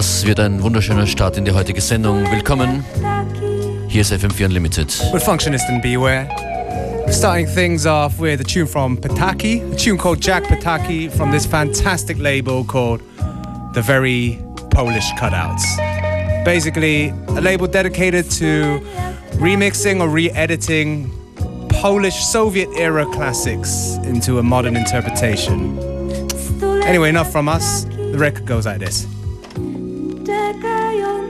Das wird ein wunderschöner Start in die heutige Sendung. Willkommen. Hier ist FM4 Unlimited. With Functionist and Beware. Starting things off with a tune from Pataki, a tune called Jack Pataki from this fantastic label called The Very Polish Cutouts. Basically, a label dedicated to remixing or re editing Polish Soviet era classics into a modern interpretation. Anyway, enough from us. The record goes like this. 자연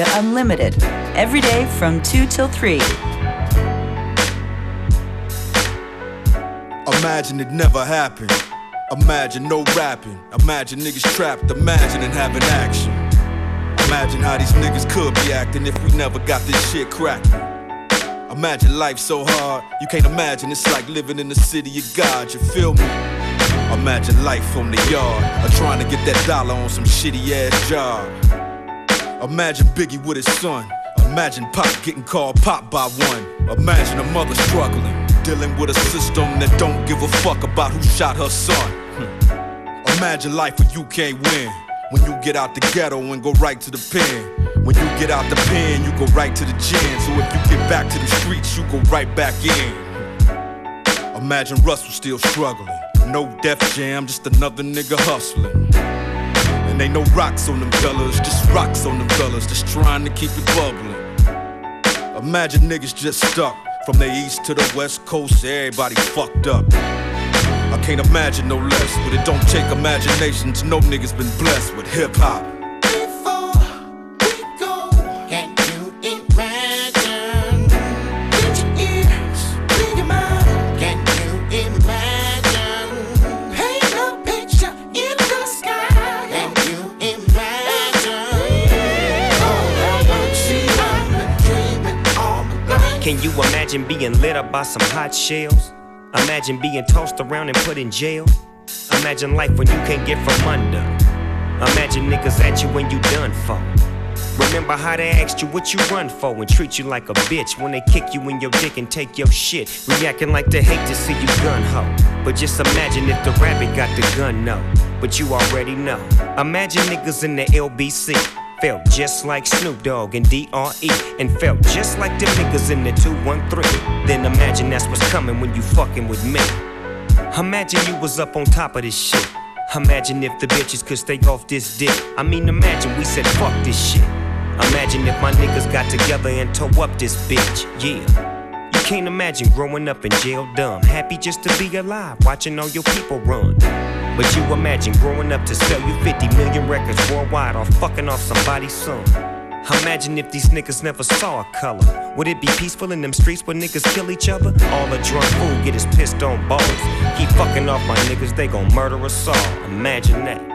Unlimited, every day from 2 till 3. Imagine it never happened. Imagine no rapping. Imagine niggas trapped. Imagine and having action. Imagine how these niggas could be acting if we never got this shit cracking. Imagine life so hard, you can't imagine it's like living in the city of God, you feel me? Imagine life from the yard, or trying to get that dollar on some shitty ass job. Imagine Biggie with his son. Imagine Pop getting called Pop by one. Imagine a mother struggling, dealing with a system that don't give a fuck about who shot her son. Hmm. Imagine life where you can't win. When you get out the ghetto and go right to the pen. When you get out the pen, you go right to the gym. So if you get back to the streets, you go right back in. Imagine Russell still struggling. no Def Jam, just another nigga hustling. And ain't no rocks on them fellas, just rocks on them fellas, just trying to keep it bubbling. Imagine niggas just stuck from the east to the west coast, everybody fucked up. I can't imagine no less, but it don't take imagination to know niggas been blessed with hip hop. Imagine being lit up by some hot shells? Imagine being tossed around and put in jail. Imagine life when you can't get from under. Imagine niggas at you when you done for. Remember how they asked you what you run for and treat you like a bitch when they kick you in your dick and take your shit. Reacting like they hate to see you gun ho. But just imagine if the rabbit got the gun, no. But you already know. Imagine niggas in the LBC Felt just like Snoop Dogg and DRE. And felt just like the niggas in the 213. Then imagine that's what's coming when you fucking with me. Imagine you was up on top of this shit. Imagine if the bitches could stay off this dick. I mean, imagine we said fuck this shit. Imagine if my niggas got together and tore up this bitch. Yeah. You can't imagine growing up in jail dumb. Happy just to be alive, watching all your people run. But you imagine growing up to sell you 50 million records worldwide or fucking off somebody's son. Imagine if these niggas never saw a color. Would it be peaceful in them streets where niggas kill each other? All a drunk fool get his pissed on balls. Keep fucking off my niggas, they gon' murder us all. Imagine that.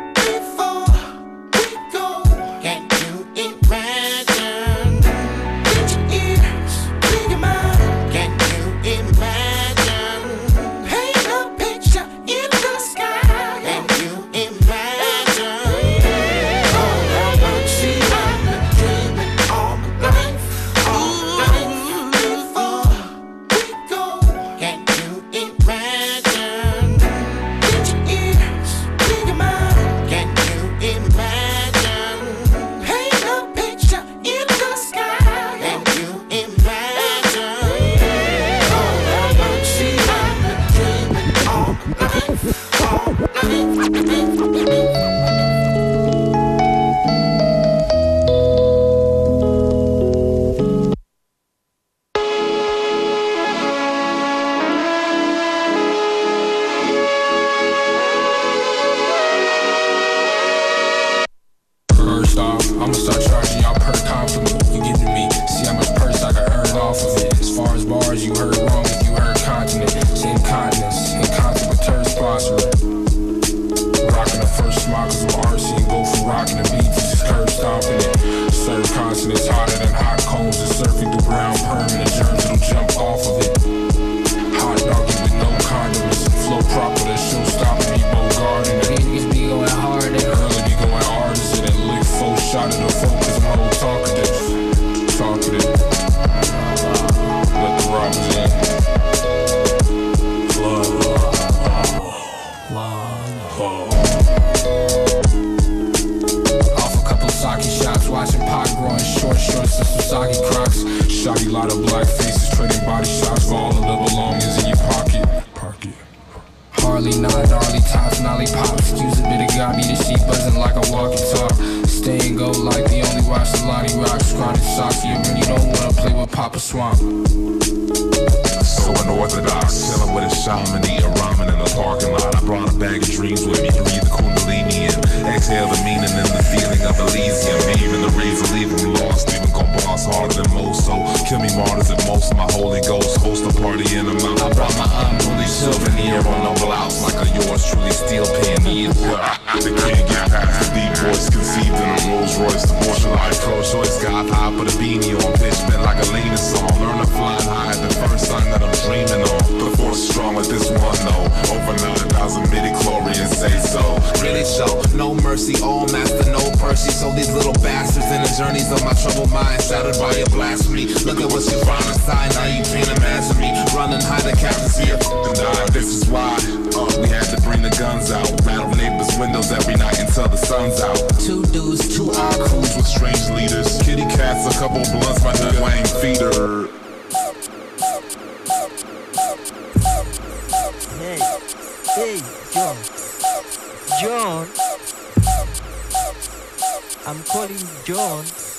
sounds.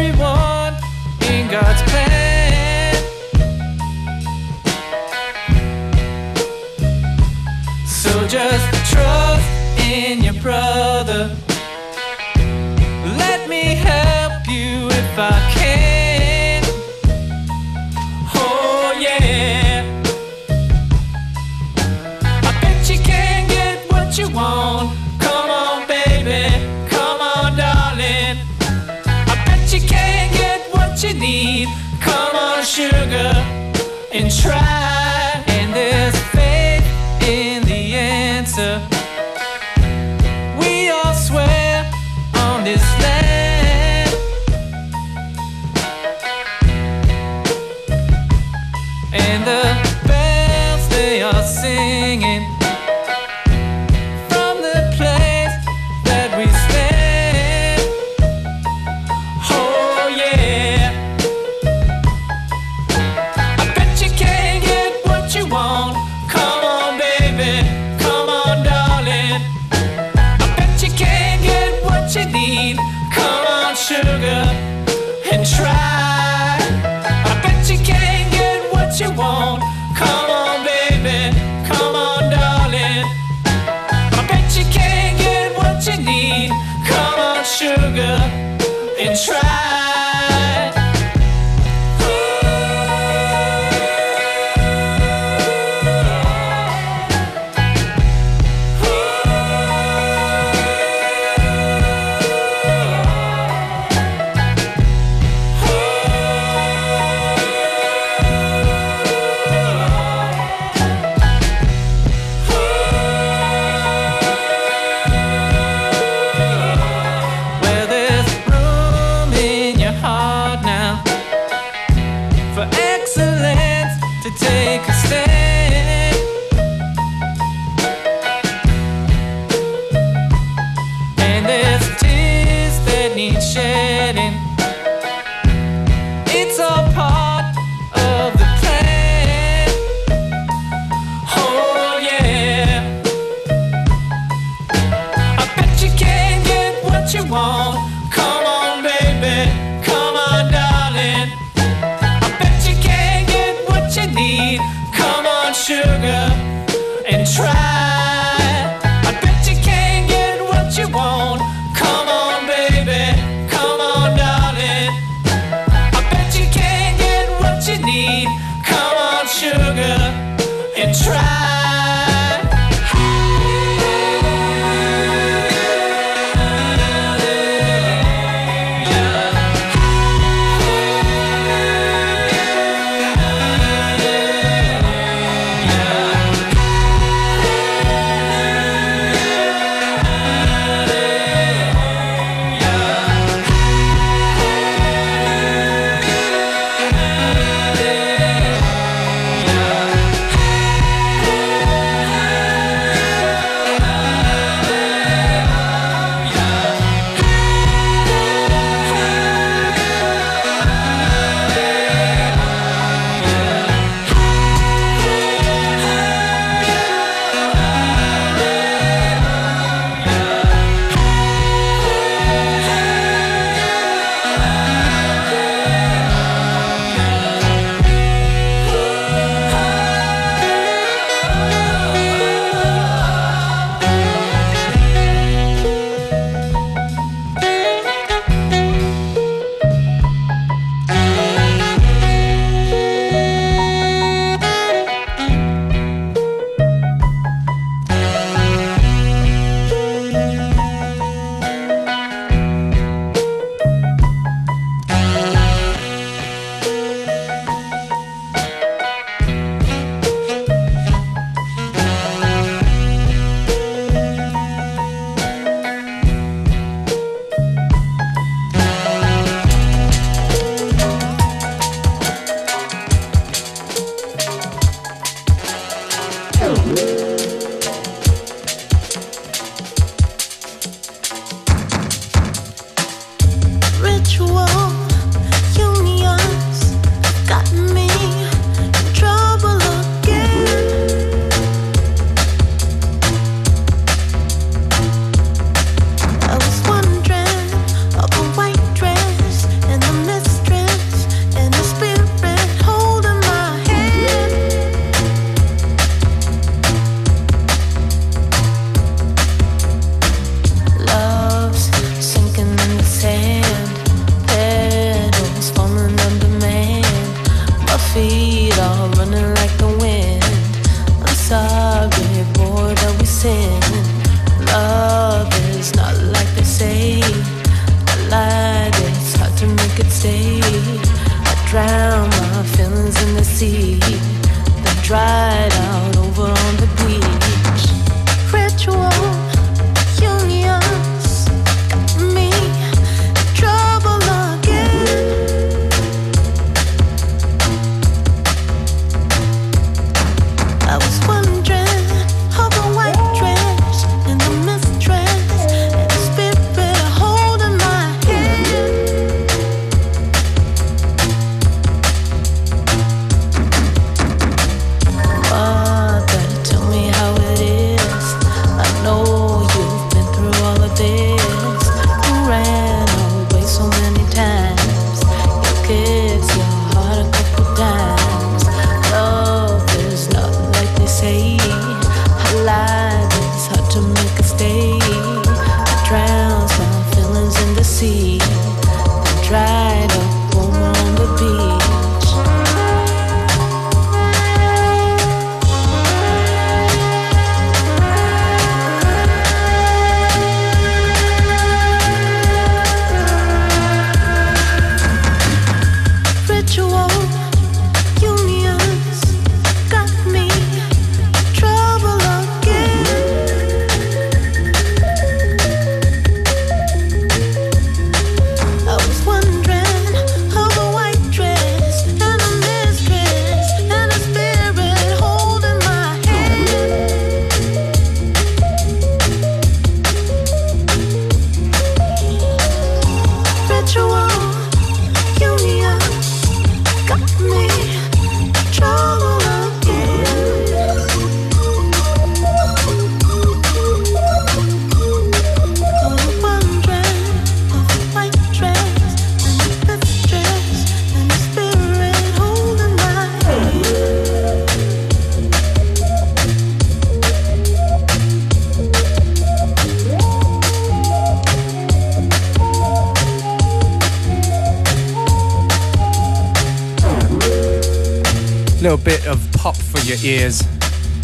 everyone in God's plan. So just trust in your brother.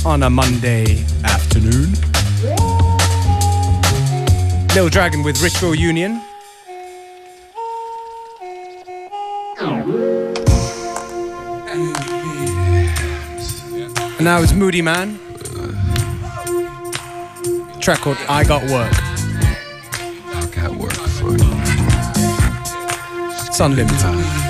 on a Monday afternoon. Little Dragon with Ritual Union. And now it's Moodymann. Track called I Got Werk. I got work for you. It's unlimited.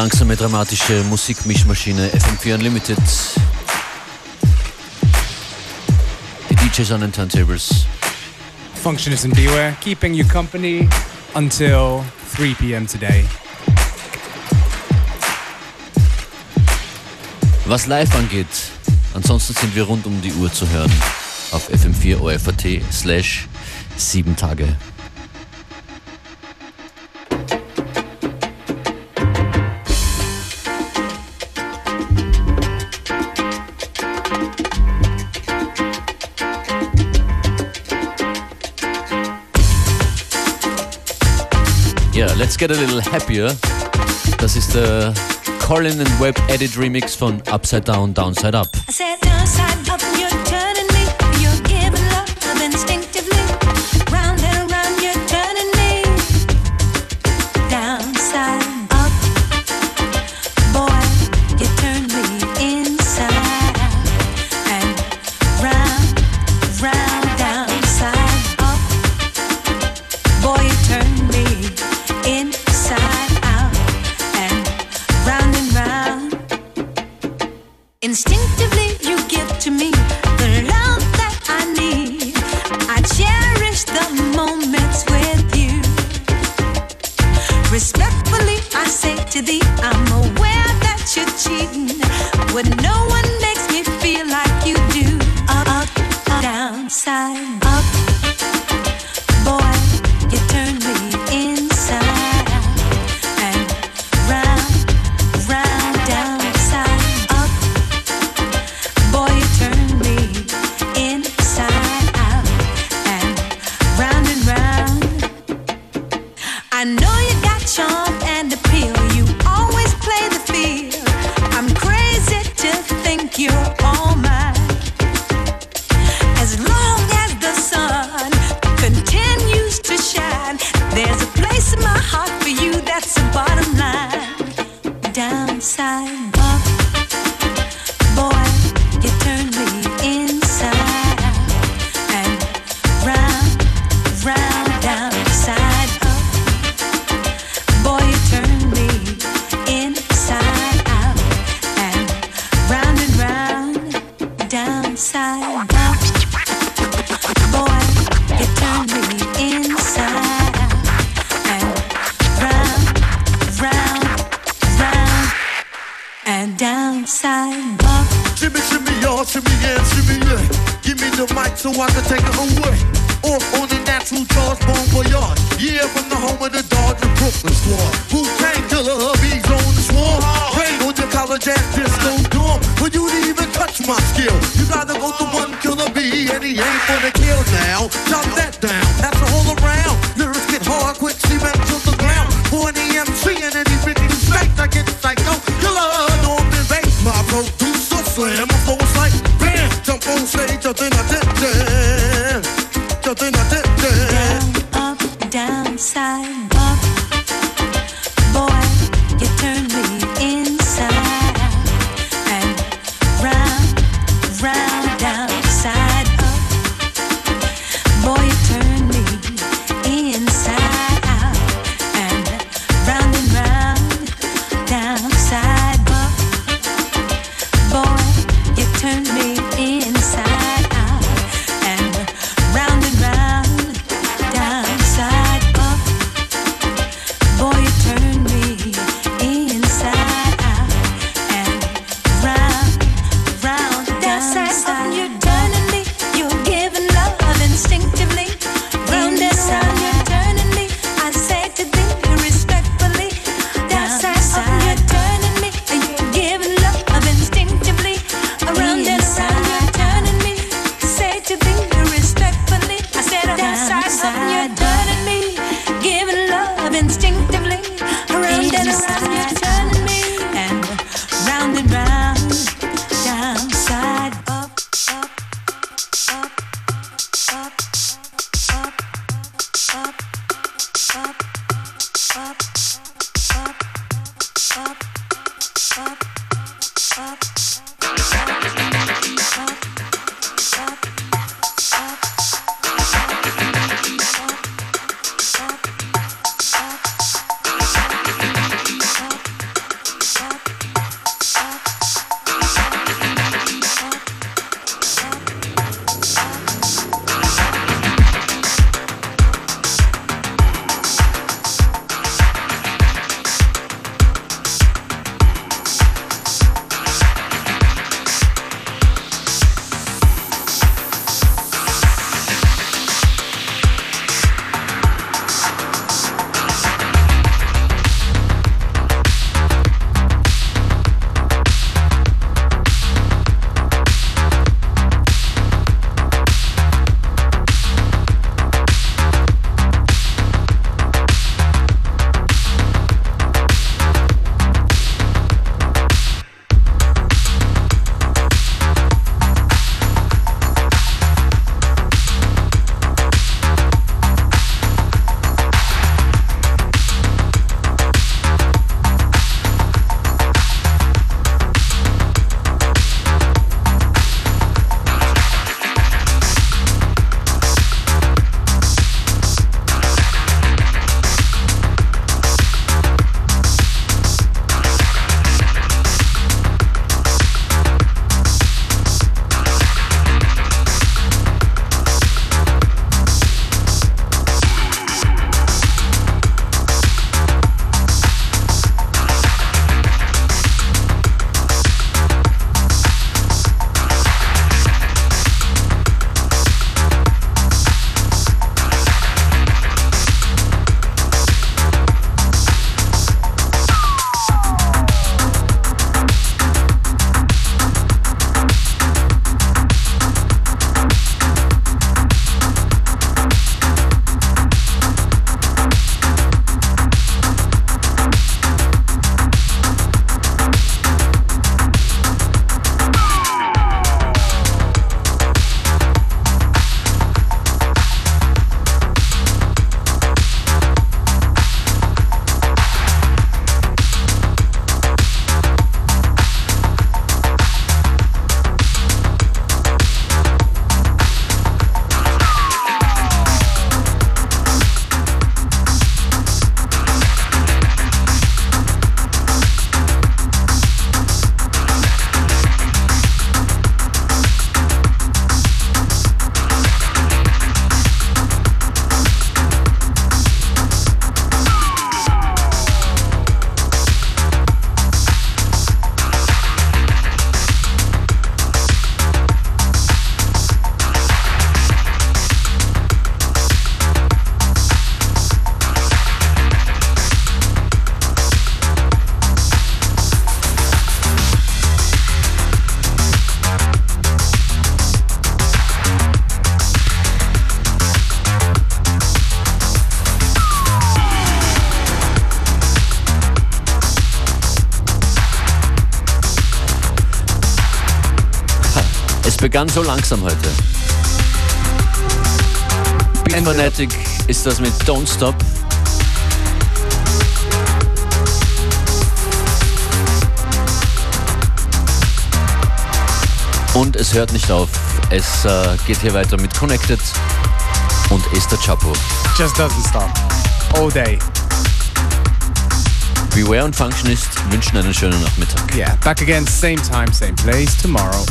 Langsame, dramatische Musikmischmaschine FM4 Unlimited. Die DJs an den Turntables. Functionist and Beware, keeping you company until 3 p.m. today. Was live angeht, ansonsten sind wir rund um die Uhr zu hören auf FM4 OFAT slash 7 Tage. Let's get a little happier. Das ist der Colin and Web Edit Remix von Upside Down, Downside Up. for the kill now. Dumb that down, pass the hole around. Lyrics get hard quick. Begann so langsam heute. Beat Fanatic ist das mit Don't Stop. Und es hört nicht auf. Es äh, geht hier weiter mit Connected und Esther Chapo. Just doesn't stop. All day. Beware und Functionist wünschen einen schönen Nachmittag. Yeah, back again, same time, same place tomorrow.